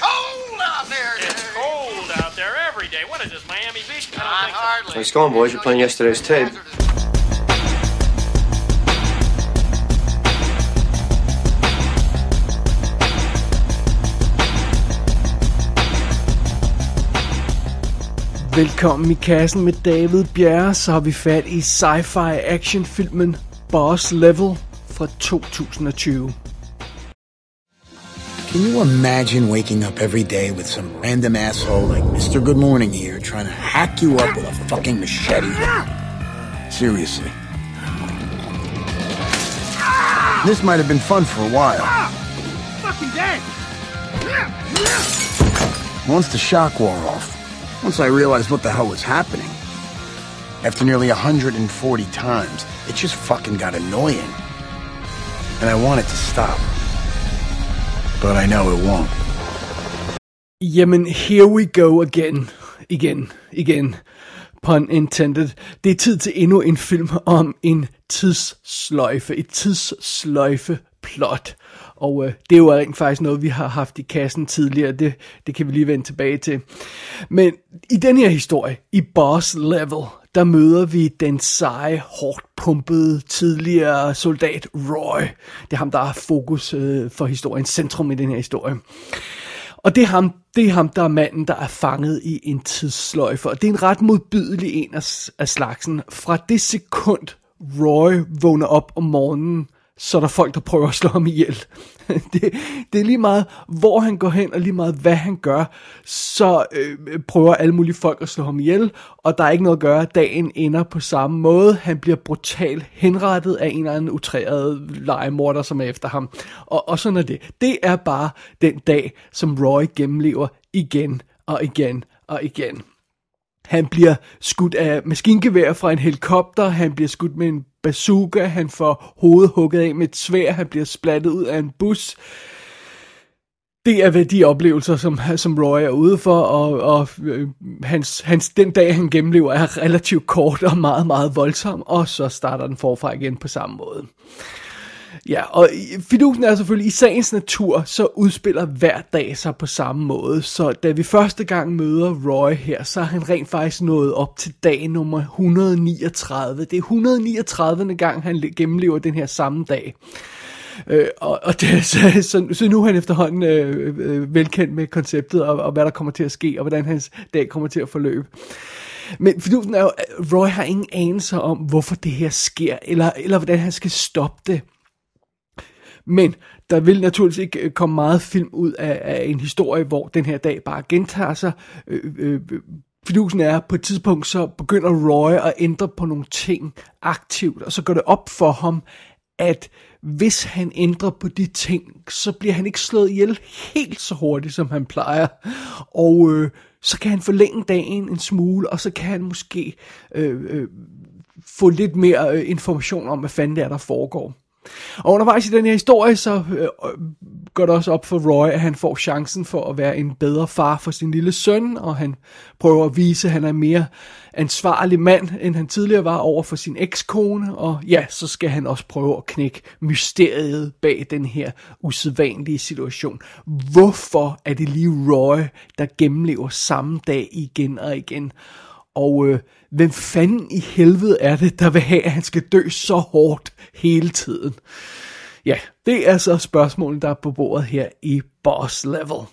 cold out there. It's cold out there every day. What is this, Miami Beach? I don't Not hardly. Nice going, boys. You're playing yesterday's tape. Velkommen i kassen med David Bjerre, så har vi fat i sci-fi actionfilmen Boss Level fra 2020. Can you imagine waking up every day with some random asshole like Mr. Good Morning here trying to hack you up with a fucking machete? Seriously. This might have been fun for a while. Fucking dead! Once the shock wore off, once I realized what the hell was happening, after nearly 140 times, it just fucking got annoying. And I wanted to stop. But I know it won't. Jamen, here we go again. Igen, igen. Pun intended. Det er tid til endnu en film om en tidssløjfe. Et tidssløjfe plot. Og øh, det er jo rent faktisk noget, vi har haft i kassen tidligere. Det, det kan vi lige vende tilbage til. Men i den her historie, i Boss Level, der møder vi den seje, hårdt pumpede tidligere soldat Roy. Det er ham, der er fokus øh, for historiens centrum i den her historie. Og det er, ham, det er ham, der er manden, der er fanget i en tidssløjfe. Og det er en ret modbydelig en af, af slagsen. Fra det sekund, Roy vågner op om morgenen, så er der folk, der prøver at slå ham ihjel. Det, det er lige meget, hvor han går hen, og lige meget, hvad han gør, så øh, prøver alle mulige folk at slå ham ihjel, og der er ikke noget at gøre. Dagen ender på samme måde. Han bliver brutalt henrettet af en eller anden utræret legemorder, som er efter ham. Og, og sådan er det. Det er bare den dag, som Roy gennemlever igen og igen og igen. Han bliver skudt af maskingevær fra en helikopter, han bliver skudt med en bazooka, han får hovedet hugget af med et svær, han bliver splattet ud af en bus. Det er hvad de oplevelser, som, som Roy er ude for, og, og øh, hans, hans, den dag, han gennemlever, er relativt kort og meget, meget voldsom, og så starter den forfra igen på samme måde. Ja, og fidusen er selvfølgelig, i sagens natur, så udspiller hver dag sig på samme måde. Så da vi første gang møder Roy her, så er han rent faktisk nået op til dag nummer 139. Det er 139. gang, han gennemlever den her samme dag. Øh, og, og det, så, så, så nu er han efterhånden øh, øh, velkendt med konceptet, og, og hvad der kommer til at ske, og hvordan hans dag kommer til at forløbe. Men fidusen er jo, at Roy har ingen anelse om, hvorfor det her sker, eller, eller hvordan han skal stoppe det. Men der vil naturligvis ikke øh, komme meget film ud af, af en historie, hvor den her dag bare gentager sig. Øh, øh, øh, Fidusen er, på et tidspunkt så begynder Roy at ændre på nogle ting aktivt, og så går det op for ham, at hvis han ændrer på de ting, så bliver han ikke slået ihjel helt så hurtigt, som han plejer. Og øh, så kan han forlænge dagen en smule, og så kan han måske øh, øh, få lidt mere øh, information om, hvad fanden det er, der foregår. Og undervejs i den her historie, så øh, øh, går det også op for Roy, at han får chancen for at være en bedre far for sin lille søn, og han prøver at vise, at han er mere ansvarlig mand, end han tidligere var over for sin ekskone, og ja, så skal han også prøve at knække mysteriet bag den her usædvanlige situation. Hvorfor er det lige Roy, der gennemlever samme dag igen og igen? Og øh, hvem fanden i helvede er det, der vil have, at han skal dø så hårdt hele tiden? Ja, det er så spørgsmålet, der er på bordet her i Boss Level.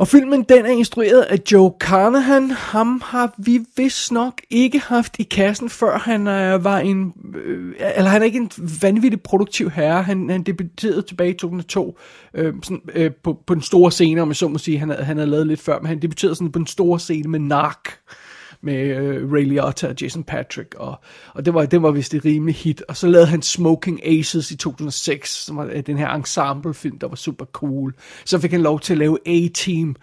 Og filmen den er instrueret af Joe Carnahan. Ham har vi vist nok ikke haft i kassen, før han øh, var en... Øh, eller han er ikke en vanvittig produktiv herre. Han, han debuterede tilbage i 2002 øh, sådan, øh, på, på den store scene, om jeg så må sige. Han, han havde lavet lidt før, men han debuterede sådan på den store scene med Narc med øh, Ray Liotta og Jason Patrick, og, og det var, det var vist et rimelig hit. Og så lavede han Smoking Aces i 2006, som var øh, den her ensemblefilm, der var super cool. Så fik han lov til at lave A-Team,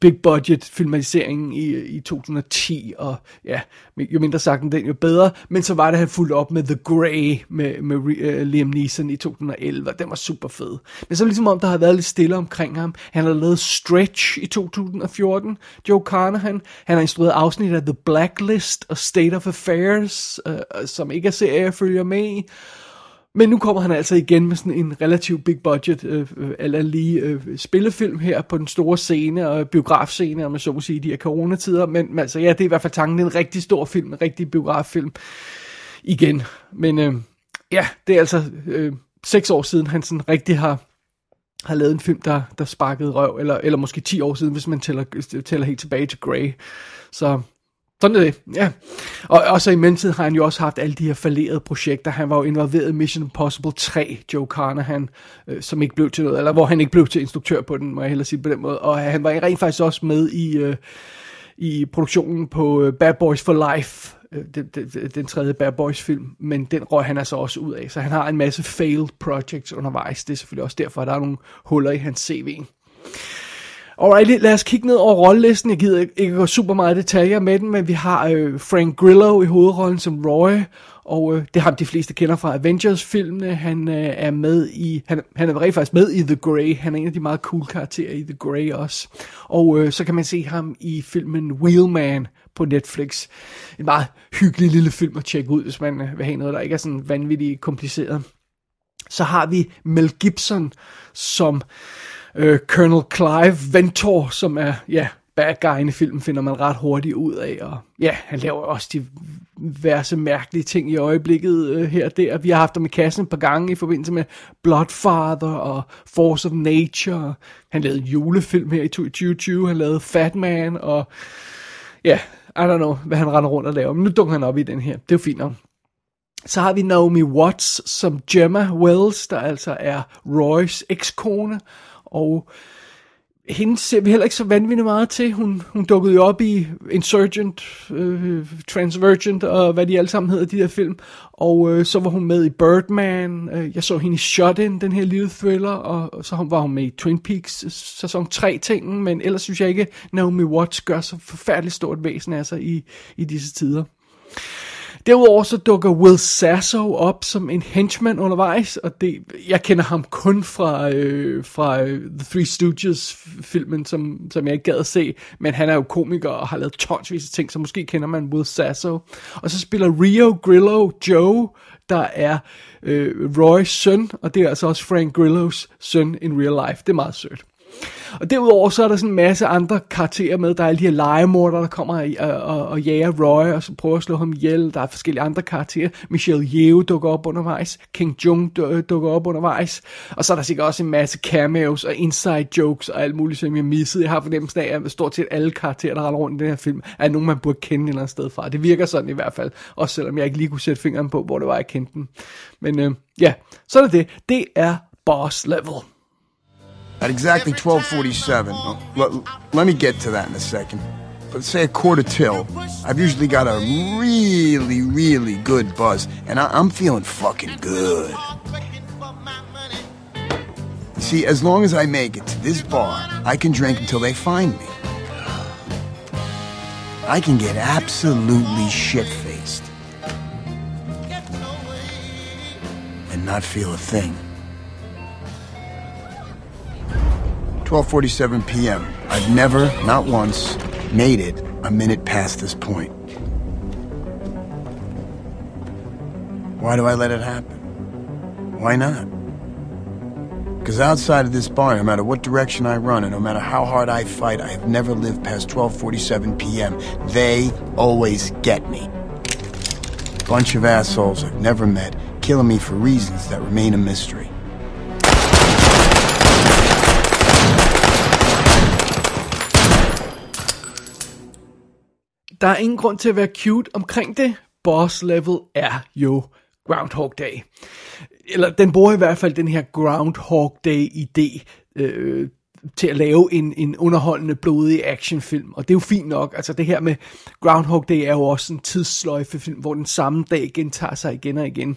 big budget filmatiseringen i, i 2010, og ja, jo mindre sagt den, jo bedre. Men så var det, han fulgte op med The Grey med, med uh, Liam Neeson i 2011, og den var super fed. Men så ligesom om, der har været lidt stille omkring ham. Han har lavet Stretch i 2014, Joe Carnahan. Han har instrueret afsnit af The Blacklist og State of Affairs, uh, som ikke er serier, jeg følger med i. Men nu kommer han altså igen med sådan en relativt big budget, øh, øh, eller lige øh, spillefilm her på den store scene, og biografscene, om man så må sige, i de her coronatider. Men, men altså, ja, det er i hvert fald tanken, det er en rigtig stor film, en rigtig biograffilm igen. Men øh, ja, det er altså øh, seks år siden, han sådan rigtig har, har lavet en film, der, der sparkede røv, eller, eller måske 10 år siden, hvis man tæller, tæller helt tilbage til Grey. Så sådan er det, ja. Og, og så i mellemtiden har han jo også haft alle de her falderede projekter. Han var jo involveret i Mission Impossible 3, Joe Carnahan, øh, som ikke blev til noget, eller hvor han ikke blev til instruktør på den, må jeg hellere sige på den måde. Og han var rent faktisk også med i, øh, i produktionen på øh, Bad Boys for Life, øh, den, den, den tredje Bad Boys film, men den røg han altså også ud af. Så han har en masse failed projects undervejs. Det er selvfølgelig også derfor, at der er nogle huller i hans CV. Alright, lad os kigge ned over rollelisten. Jeg gider ikke, gå super meget detaljer med den, men vi har øh, Frank Grillo i hovedrollen som Roy, og øh, det har de fleste kender fra Avengers-filmene. Han øh, er med i, han, han er rent faktisk med i The Grey. Han er en af de meget cool karakterer i The Grey også. Og øh, så kan man se ham i filmen Wheelman på Netflix. En meget hyggelig lille film at tjekke ud, hvis man øh, vil have noget, der ikke er sådan vanvittigt kompliceret. Så har vi Mel Gibson som øh, Colonel Clive Ventor, som er, ja, bad guy i filmen, finder man ret hurtigt ud af, og ja, han laver også de diverse mærkelige ting i øjeblikket øh, her og der. Vi har haft ham i kassen et par gange i forbindelse med Bloodfather og Force of Nature. Han lavede en julefilm her i 2020, han lavede Fat Man, og ja, I don't know, hvad han render rundt og laver, men nu dukker han op i den her. Det er jo fint nok. Så har vi Naomi Watts som Gemma Wells, der altså er Roys ekskone, og hende ser vi heller ikke så vanvittigt meget til. Hun, hun dukkede jo op i Insurgent, øh, Transvergent og hvad de alle sammen hedder, de der film. Og øh, så var hun med i Birdman. Øh, jeg så hende i Shot In, den her lille thriller. Og, og så var hun med i Twin Peaks sæson 3 tingen. Men ellers synes jeg ikke, Naomi Watts gør så forfærdeligt stort væsen af sig i, i disse tider. Derudover så dukker Will Sasso op som en henchman undervejs, og det, jeg kender ham kun fra, øh, fra øh, The Three Stooges filmen, som, som jeg ikke gad at se, men han er jo komiker og har lavet tonsvis af ting, så måske kender man Will Sasso. Og så spiller Rio Grillo Joe, der er øh, Roys søn, og det er altså også Frank Grillos søn in real life. Det er meget sødt. Og derudover så er der sådan en masse andre karakterer med. Der er alle de her legemorder, der kommer og, og, og jager Roy, og så prøver at slå ham ihjel. Der er forskellige andre karakterer. Michelle Yeoh dukker op undervejs. King Jung dukker op undervejs. Og så er der sikkert også en masse cameos og inside jokes og alt muligt, som jeg missede. Jeg har fornemmelsen af, at stort set alle karakterer, der render rundt i den her film, er nogen, man burde kende et eller andet sted fra. Det virker sådan i hvert fald. Også selvom jeg ikke lige kunne sætte fingeren på, hvor det var, jeg kendte dem. Men øh, ja, så er det det. Det er boss level. At exactly 1247, let, let me get to that in a second. But say a quarter till, I've usually got a really, really good buzz, and I, I'm feeling fucking good. See, as long as I make it to this bar, I can drink until they find me. I can get absolutely shit-faced. And not feel a thing. 12:47 p.m. I've never, not once, made it a minute past this point. Why do I let it happen? Why not? Because outside of this bar, no matter what direction I run and no matter how hard I fight, I have never lived past 12:47 p.m. They always get me. Bunch of assholes I've never met, killing me for reasons that remain a mystery. Der er ingen grund til at være cute omkring det. Boss level er jo Groundhog Day. Eller den bruger i hvert fald den her Groundhog Day idé øh, til at lave en, en underholdende, blodig actionfilm. Og det er jo fint nok. Altså det her med Groundhog Day er jo også en tidssløjfefilm, hvor den samme dag gentager sig igen og igen.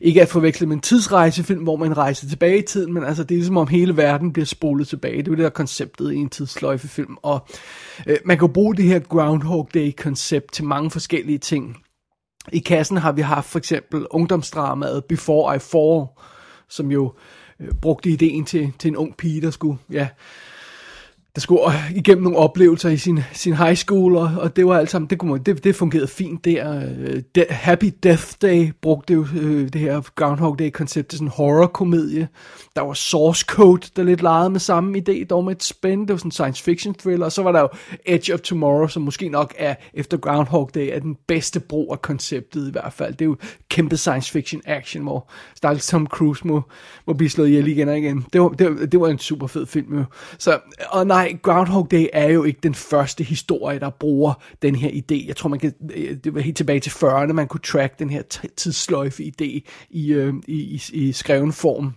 Ikke at forveksle med en tidsrejsefilm, hvor man rejser tilbage i tiden, men altså det er ligesom om hele verden bliver spolet tilbage. Det er jo det der konceptet i en tidssløjfefilm. Og øh, man kan jo bruge det her Groundhog Day-koncept til mange forskellige ting. I kassen har vi haft for eksempel ungdomsdramaet Before I Fall, som jo øh, Øh, brugte ideen til, til en ung pige, der skulle ja, der skulle øh, igennem nogle oplevelser i sin, sin high school, og, og det var alt sammen, det, kunne man, det, det fungerede fint der. Øh, de, Happy Death Day brugte jo øh, det her Groundhog Day-koncept til sådan en horror-komedie. Der var Source Code, der lidt legede med samme idé, dog med et spænd. Det var sådan en science fiction thriller, og så var der jo Edge of Tomorrow, som måske nok er, efter Groundhog Day, er den bedste brug af konceptet i hvert fald. Det er jo kæmpe science fiction action, hvor stakkels Tom Cruise må, må blive slået ihjel igen og igen. Det var, det, det var en super fed film jo. Så, og nej, Groundhog Day er jo ikke den første historie, der bruger den her idé. Jeg tror, man kan, øh, det var helt tilbage til 40'erne, man kunne track den her tidsløjfe idé i, øh, i, i, i skreven form.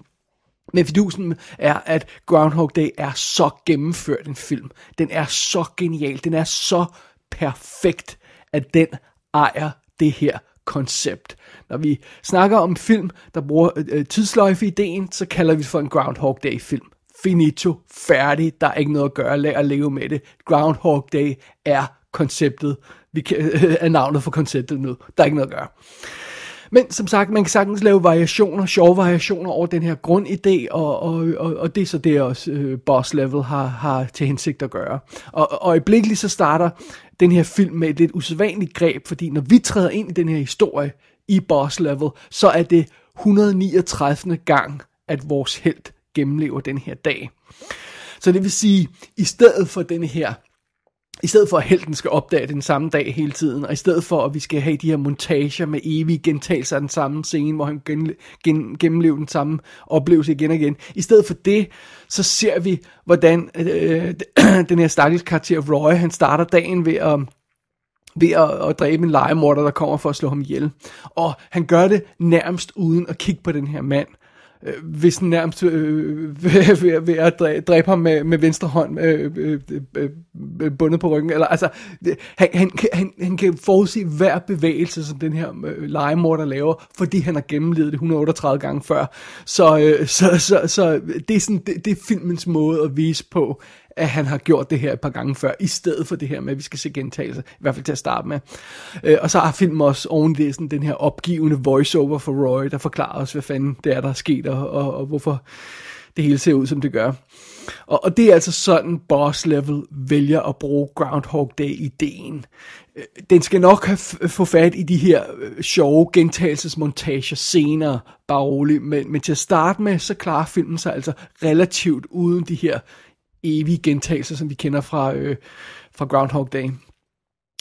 Men fidusen er, at Groundhog Day er så gennemført en film. Den er så genial. Den er så perfekt, at den ejer det her koncept. Når vi snakker om film, der bruger øh, øh tidsløjfe-ideen, så kalder vi det for en Groundhog Day-film. Finito, færdig, der er ikke noget at gøre, lad at leve med det. Groundhog Day er konceptet, vi kan, er navnet for konceptet nu. Der er ikke noget at gøre. Men som sagt, man kan sagtens lave variationer, sjove variationer over den her grundidé, og, og, og, og det er så det også øh, boss level har, har til hensigt at gøre. Og, og i blikkeligt så starter den her film med et lidt usædvanligt greb, fordi når vi træder ind i den her historie i boss level, så er det 139. gang, at vores held gennemlever den her dag. Så det vil sige, i stedet for den her i stedet for at helten skal opdage den samme dag hele tiden, og i stedet for at vi skal have de her montager med evige gentagelser af den samme scene, hvor han gen, gen, gennemlever den samme oplevelse igen og igen, i stedet for det, så ser vi, hvordan øh, den her stakkels karakter Roy, han starter dagen ved at ved at, at dræbe en legemorder, der kommer for at slå ham ihjel. Og han gør det nærmest uden at kigge på den her mand øh, hvis den nærmest øh, ved, ved, ved at dræbe, dræbe ham med, med venstre hånd øh øh, øh, øh, øh, bundet på ryggen. Eller, altså, det, han, han, han, han kan forudse hver bevægelse, som den her øh, legemorder laver, fordi han har gennemlevet det 138 gange før. Så, øh, så, så, så det, er sådan, det, det er filmens måde at vise på, at han har gjort det her et par gange før, i stedet for det her med, at vi skal se gentagelser, i hvert fald til at starte med. Øh, og så har filmen også oven sådan, den her opgivende voiceover for Roy, der forklarer os, hvad fanden det er, der er sket, og, og, og hvorfor det hele ser ud, som det gør. Og, og det er altså sådan, Boss Level vælger at bruge Groundhog Day-ideen. Øh, den skal nok have få fat i de her øh, sjove gentagelsesmontager senere, bare roligt. Men, men til at starte med, så klarer filmen sig altså relativt uden de her evige gentagelser, som vi kender fra, øh, fra Groundhog Day.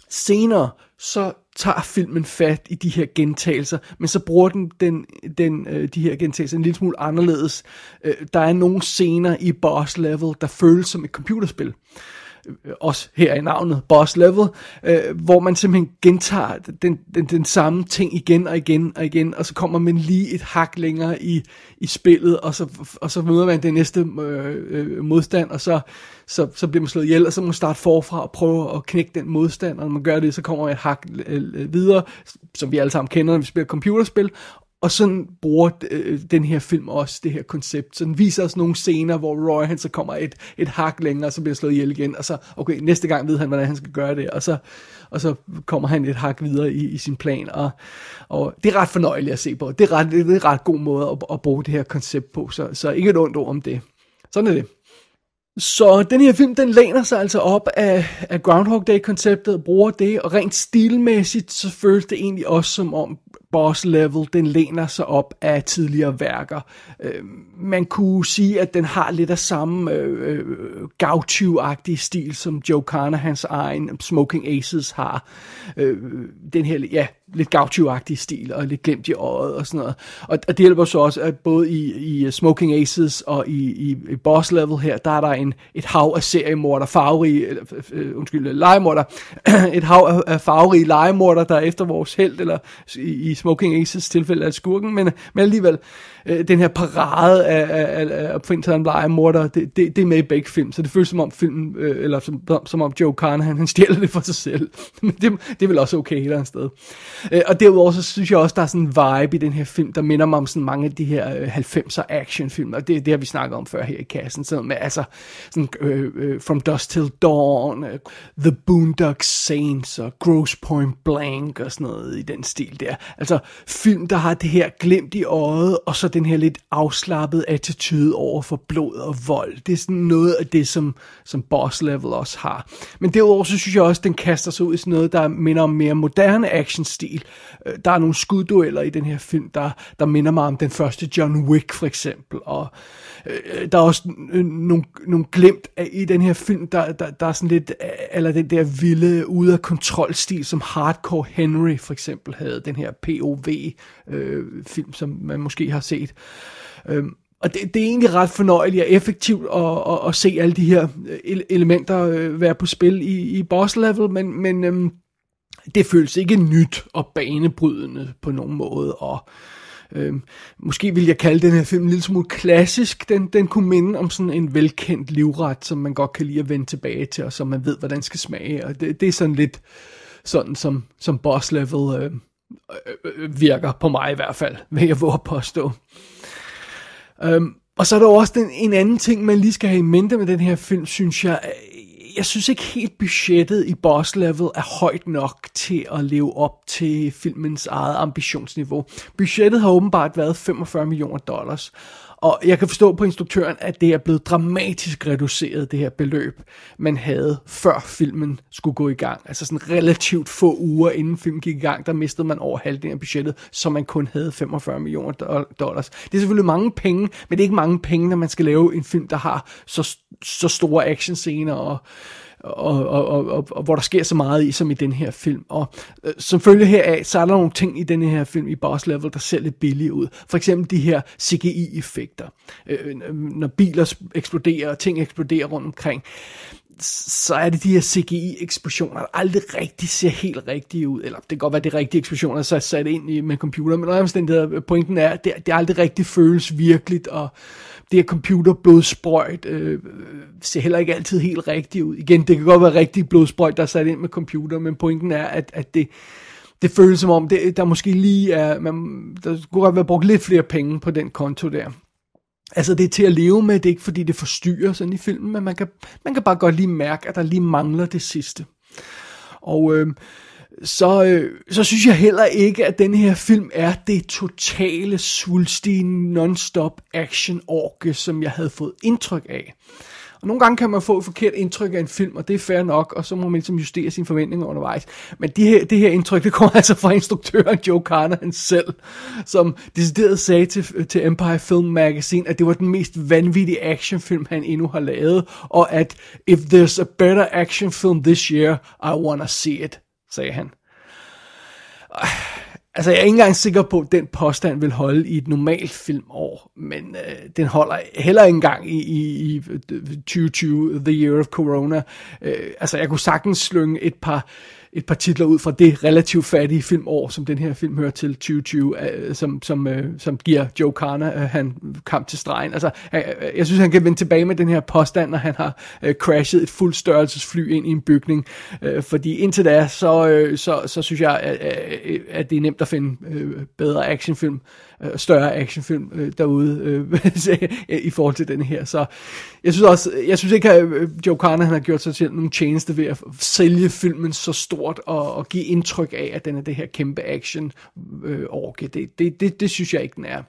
Senere, så tager filmen fat i de her gentagelser, men så bruger den, den, den øh, de her gentagelser en lille smule anderledes. Øh, der er nogle scener i boss level, der føles som et computerspil. Øh, også her i navnet, boss level, øh, hvor man simpelthen gentager den, den, den samme ting igen og igen og igen, og så kommer man lige et hak længere i, i spillet, og så, og så møder man den næste øh, øh, modstand, og så, så, så bliver man slået ihjel, og så må man starte forfra og prøve at knække den modstand, og når man gør det, så kommer man et hak øh, øh, videre, som vi alle sammen kender, når vi spiller computerspil, og sådan bruger øh, den her film også det her koncept. Så den viser os nogle scener, hvor Roy han så kommer et, et hak længere, og så bliver slået ihjel igen. Og så, okay, næste gang ved han, hvordan han skal gøre det. Og så, og så kommer han et hak videre i, i sin plan. Og, og det er ret fornøjeligt at se på. Det er ret, det er en ret god måde at, at bruge det her koncept på. Så, så ikke et ondt ord om det. Sådan er det. Så den her film, den læner sig altså op af, af Groundhog Day-konceptet og bruger det, og rent stilmæssigt, så føles det egentlig også som om boss level, den læner sig op af tidligere værker. Øh, man kunne sige, at den har lidt af samme øh, øh gaucho-agtige stil, som Joe Carnahans egen Smoking Aces har. Øh, den her, ja, lidt gaucho stil, og lidt glemt i øjet og sådan noget. Og, og det hjælper så også, at både i, i Smoking Aces og i, i, i Boss Level her, der er der en, et hav af seriemorder, farverige, eller, øh, undskyld, øh, legemorder, et hav af, af farverige legemorder, der er efter vores held, eller i, i Smoking Aces tilfælde af skurken, men, men alligevel, øh, den her parade af, af, af, af opfindsomme legemorder, det, det, det er med i begge film, så det føles som om filmen, øh, eller som, som om Joe Carnahan, han stjæler det for sig selv. Men det, det er vel også okay et eller andet sted. Øh, og derudover så synes jeg også, der er sådan en vibe i den her film, der minder mig om sådan mange af de her øh, 90'er actionfilm, og det, det har vi snakket om før her i kassen, sådan med altså sådan, øh, øh, From Dusk Till Dawn, øh, The Boondock Saints og Gross Point Blank og sådan noget i den stil der. Altså film, der har det her glemt i øjet, og så den her lidt afslappede attitude over for blod og vold. Det er sådan noget af det, som, som Boss Level også har. Men derudover så synes jeg også, den kaster sig ud i sådan noget, der minder om mere moderne actionstil stil. Øh, der er nogle skuddueller i den her film, der, der minder mig om den første John Wick for eksempel, og øh, der er også nogle, nogle glemt af, i den her film, der, der, der er sådan lidt, øh, eller den der vilde, ude af kontrolstil, som Hardcore Henry for eksempel havde, den her POV-film, øh, som man måske har set. Øhm, og det, det er egentlig ret fornøjeligt og effektivt at, at, at se alle de her elementer være på spil i, i boss level, men, men øhm, det føles ikke nyt og banebrydende på nogen måde, og øh, måske vil jeg kalde den her film en lille smule klassisk. Den, den kunne minde om sådan en velkendt livret, som man godt kan lide at vende tilbage til, og som man ved, hvordan skal smage, og det, det er sådan lidt sådan, som, som boss level øh, øh, øh virker på mig i hvert fald, vil jeg våge at påstå. Øh, og så er der også den, en anden ting, man lige skal have i mente med den her film, synes jeg. Jeg synes ikke helt budgettet i Boss Level er højt nok til at leve op til filmens eget ambitionsniveau. Budgettet har åbenbart været 45 millioner dollars. Og jeg kan forstå på instruktøren, at det er blevet dramatisk reduceret, det her beløb, man havde før filmen skulle gå i gang. Altså sådan relativt få uger inden filmen gik i gang, der mistede man over halvdelen af budgettet, så man kun havde 45 millioner dollars. Det er selvfølgelig mange penge, men det er ikke mange penge, når man skal lave en film, der har så, så store actionscener og og, og, og, og, og hvor der sker så meget i, som i den her film. Og øh, som følge heraf, så er der nogle ting i den her film i Boss Level, der ser lidt billige ud. For eksempel de her CGI-effekter. Øh, øh når biler eksploderer, og ting eksploderer rundt omkring, så er det de her CGI-eksplosioner, der aldrig rigtig ser helt rigtige ud. Eller det kan godt være, det er rigtige eksplosioner, så er sat ind i, med computer, men omstændigheder, pointen er, at det, det aldrig rigtig føles virkeligt, og det her computer blodsprøjt øh, ser heller ikke altid helt rigtigt ud. Igen, det kan godt være rigtig blodsprøjt, der er sat ind med computer, men pointen er, at, at det, det føles som om, det, der måske lige er, man, der kunne godt være brugt lidt flere penge på den konto der. Altså det er til at leve med, det er ikke fordi det forstyrrer sådan i filmen, men man kan, man kan bare godt lige mærke, at der lige mangler det sidste. Og øh, så, øh, så synes jeg heller ikke, at den her film er det totale svulstige non-stop action orke, som jeg havde fået indtryk af. Og nogle gange kan man få et forkert indtryk af en film, og det er fair nok, og så må man ligesom justere sine forventninger undervejs. Men det her, det her indtryk, det kommer altså fra instruktøren Joe Carnahan selv, som decideret sagde til, til Empire Film Magazine, at det var den mest vanvittige actionfilm, han endnu har lavet, og at if there's a better action film this year, I wanna see it, sagde han. Altså, jeg er ikke engang sikker på, at den påstand vil holde i et normalt filmår, men øh, den holder heller ikke engang i, i, i øh, 2020, The Year of Corona. Øh, altså, jeg kunne sagtens slynge et par, et par titler ud fra det relativt fattige filmår, som den her film hører til 2020, øh, som, som, øh, som giver Joe Carner øh, han kamp til stregen. Altså, jeg, jeg synes, han kan vende tilbage med den her påstand, når han har øh, crashet et fuldstørrelsesfly ind i en bygning. Øh, fordi indtil da, så, øh, så, så synes jeg, at, at det er nemt at finde øh, bedre actionfilm, øh, større actionfilm øh, derude øh, i forhold til den her. Så jeg synes også, jeg synes ikke, at øh, Joe Carner han har gjort sig til nogle tjeneste ved at sælge filmen så stort og, og give indtryk af, at den er det her kæmpe action øh, orke. Det, det, det, det synes jeg ikke, den er.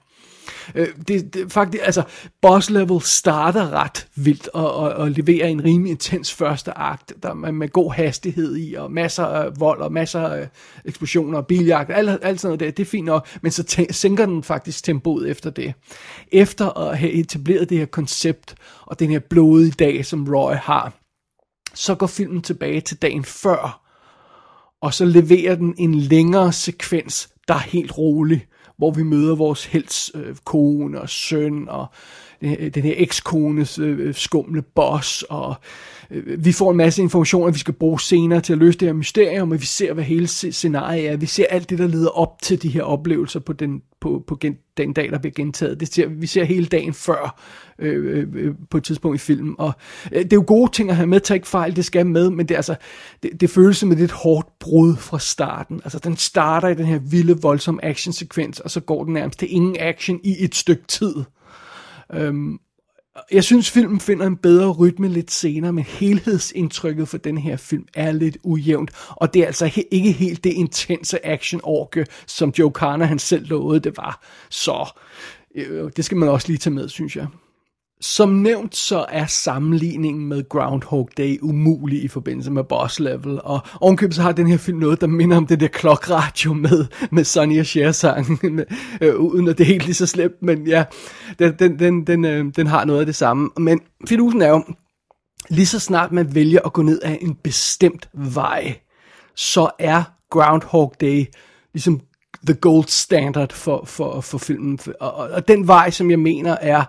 Øh, det, det, faktisk, altså, boss level starter ret vildt og, og, og leverer en rimelig intens første akt, der man med god hastighed i, og masser af vold, og masser af eksplosioner og biljagt, alt, alt sådan noget der, det er fint nok, men så tæ- sænker den faktisk tempoet efter det. Efter at have etableret det her koncept, og den her blodige dag, som Roy har, så går filmen tilbage til dagen før, og så leverer den en længere sekvens, der er helt rolig, hvor vi møder vores helts øh, kone og søn og den, den her ekskones øh, øh, skumle boss, og øh, vi får en masse informationer, vi skal bruge senere til at løse det her mysterium, og vi ser, hvad hele scenariet er. Vi ser alt det, der leder op til de her oplevelser på den, på, på gen, den dag, der bliver gentaget. Det ser, vi ser hele dagen før øh, øh, øh på et tidspunkt i filmen. Og øh, det er jo gode ting at have med, tag ikke fejl, det skal med, men det, altså, det, det føles som et lidt hårdt brud fra starten. Altså den starter i den her vilde, voldsomme actionsekvens, og så går den nærmest til ingen action i et stykke tid. Øhm, jeg synes, filmen finder en bedre rytme lidt senere, men helhedsindtrykket for den her film er lidt ujævnt, og det er altså he- ikke helt det intense action orke som Joe Carner han selv lovede, det var. Så øh, det skal man også lige tage med, synes jeg. Som nævnt, så er sammenligningen med Groundhog Day umulig i forbindelse med Boss Level, og ovenkøbet så har den her film noget, der minder om det der klokradio med, med Sonny og Cher sangen, øh, uden at det er helt lige så slemt, men ja, den, den, den, den, øh, den har noget af det samme. Men fidusen er jo, lige så snart man vælger at gå ned ad en bestemt vej, så er Groundhog Day ligesom the gold standard for, for, for filmen. Og, og den vej, som jeg mener er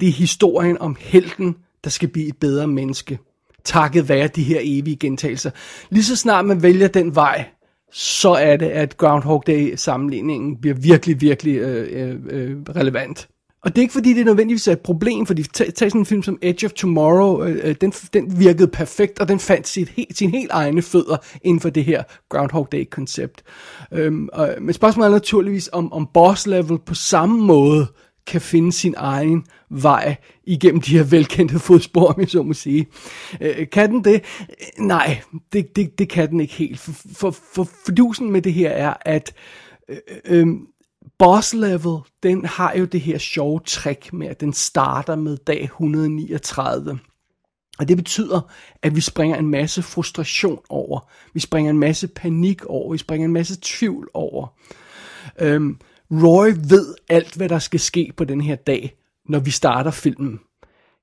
det er historien om helten, der skal blive et bedre menneske. Takket være de her evige gentagelser. Lige så snart man vælger den vej, så er det, at Groundhog Day-sammenligningen bliver virkelig, virkelig øh, øh, øh relevant. Og det er ikke fordi, det er nødvendigvis et problem, fordi tag, sådan en film som Edge of Tomorrow, øh, øh den, den virkede perfekt, og den fandt sit, he, sin helt egne fødder inden for det her Groundhog Day-koncept. Øhm, og, men spørgsmålet er naturligvis, om, om boss level på samme måde kan finde sin egen vej igennem de her velkendte fodspor, om jeg så må sige. Øh, kan den det? Nej, det, det, det kan den ikke helt. For, for, for fordusen med det her er, at øh, øh, boss level, den har jo det her sjove trick med, at den starter med dag 139. Og det betyder, at vi springer en masse frustration over. Vi springer en masse panik over. Vi springer en masse tvivl over. Øhm, Roy ved alt, hvad der skal ske på den her dag, når vi starter filmen.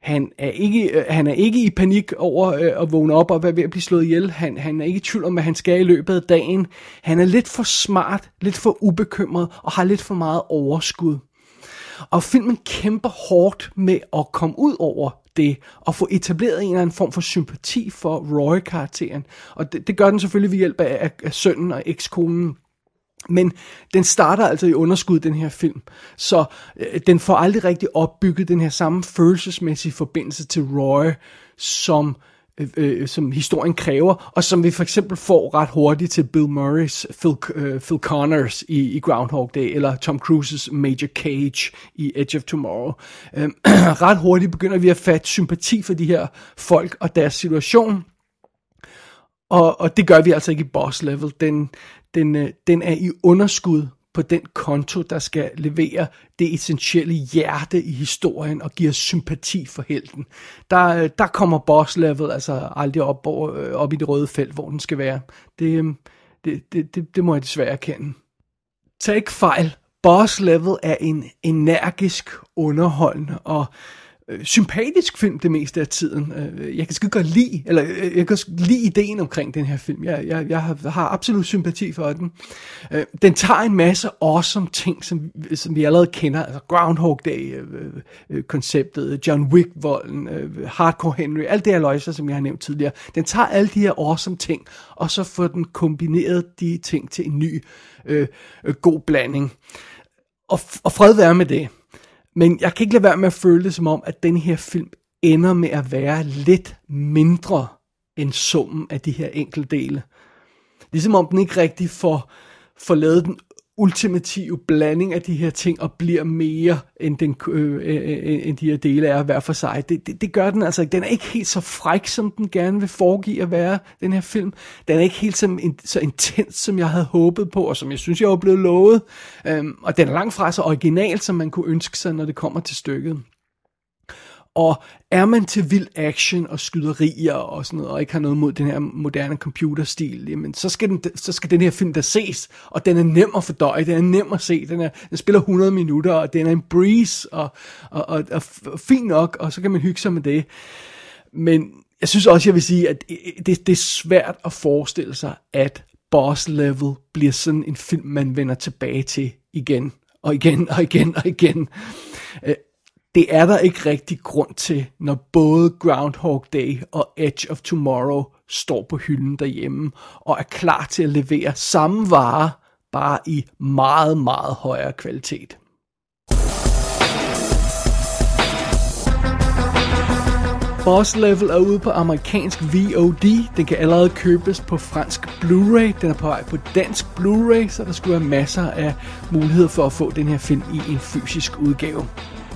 Han er ikke, øh, han er ikke i panik over øh, at vågne op og være ved at blive slået ihjel. Han, han er ikke i tvivl om, hvad han skal i løbet af dagen. Han er lidt for smart, lidt for ubekymret og har lidt for meget overskud. Og filmen kæmper hårdt med at komme ud over det, og få etableret en eller anden form for sympati for Roy-karakteren. Og det, det gør den selvfølgelig ved hjælp af, af, af sønnen og ekskonen men den starter altså i underskud, den her film. Så øh, den får aldrig rigtig opbygget den her samme følelsesmæssige forbindelse til Roy, som, øh, øh, som historien kræver, og som vi for eksempel får ret hurtigt til Bill Murrays Phil, øh, Phil Connors i, i Groundhog Day, eller Tom Cruises Major Cage i Edge of Tomorrow. Øh, ret hurtigt begynder vi at fatte sympati for de her folk og deres situation, og, og det gør vi altså ikke i boss level. Den, den, øh, den er i underskud på den konto, der skal levere det essentielle hjerte i historien og giver sympati for helten. Der, øh, der kommer boss level altså aldrig op, over, øh, op i det røde felt, hvor den skal være. Det, det, det, det, det må jeg desværre erkende. Tag ikke fejl. Boss level er en energisk, underholdende og øh, sympatisk film det meste af tiden. Øh, jeg kan skide godt lide, eller øh, jeg kan lide ideen omkring den her film. Jeg, jeg, jeg har, har absolut sympati for den. Øh, den tager en masse awesome ting, som, som vi allerede kender. Altså Groundhog Day-konceptet, øh, øh, John Wick-volden, øh, Hardcore Henry, alt det her løjser, som jeg har nævnt tidligere. Den tager alle de her awesome ting, og så får den kombineret de ting til en ny øh, øh, god blanding. Og, og fred være med det. Men jeg kan ikke lade være med at føle det som om, at den her film ender med at være lidt mindre end summen af de her enkelte dele. Ligesom om den ikke rigtig får, får lavet den ultimative blanding af de her ting og bliver mere end, den, øh, øh, øh, end de her dele er hver for sig. Det, det, det gør den altså ikke. Den er ikke helt så fræk, som den gerne vil foregive at være, den her film. Den er ikke helt så, så intens, som jeg havde håbet på, og som jeg synes, jeg var blevet lovet. Øhm, og den er langt fra så original, som man kunne ønske sig, når det kommer til stykket. Og er man til vild action og skyderier og sådan noget, og ikke har noget mod den her moderne computerstil, jamen, så skal, den, så skal den her film da ses, og den er nem at fordøje, den er nem at se, den, er, den spiller 100 minutter, og den er en breeze, og, og, og, og, og fint nok, og så kan man hygge sig med det. Men jeg synes også, jeg vil sige, at det, det er svært at forestille sig, at Boss Level bliver sådan en film, man vender tilbage til igen, og igen, og igen, og igen. Øh, det er der ikke rigtig grund til, når både Groundhog Day og Edge of Tomorrow står på hylden derhjemme og er klar til at levere samme vare, bare i meget, meget højere kvalitet. Boss Level er ude på amerikansk VOD. Den kan allerede købes på fransk Blu-ray. Den er på vej på dansk Blu-ray, så der skulle være masser af muligheder for at få den her film i en fysisk udgave.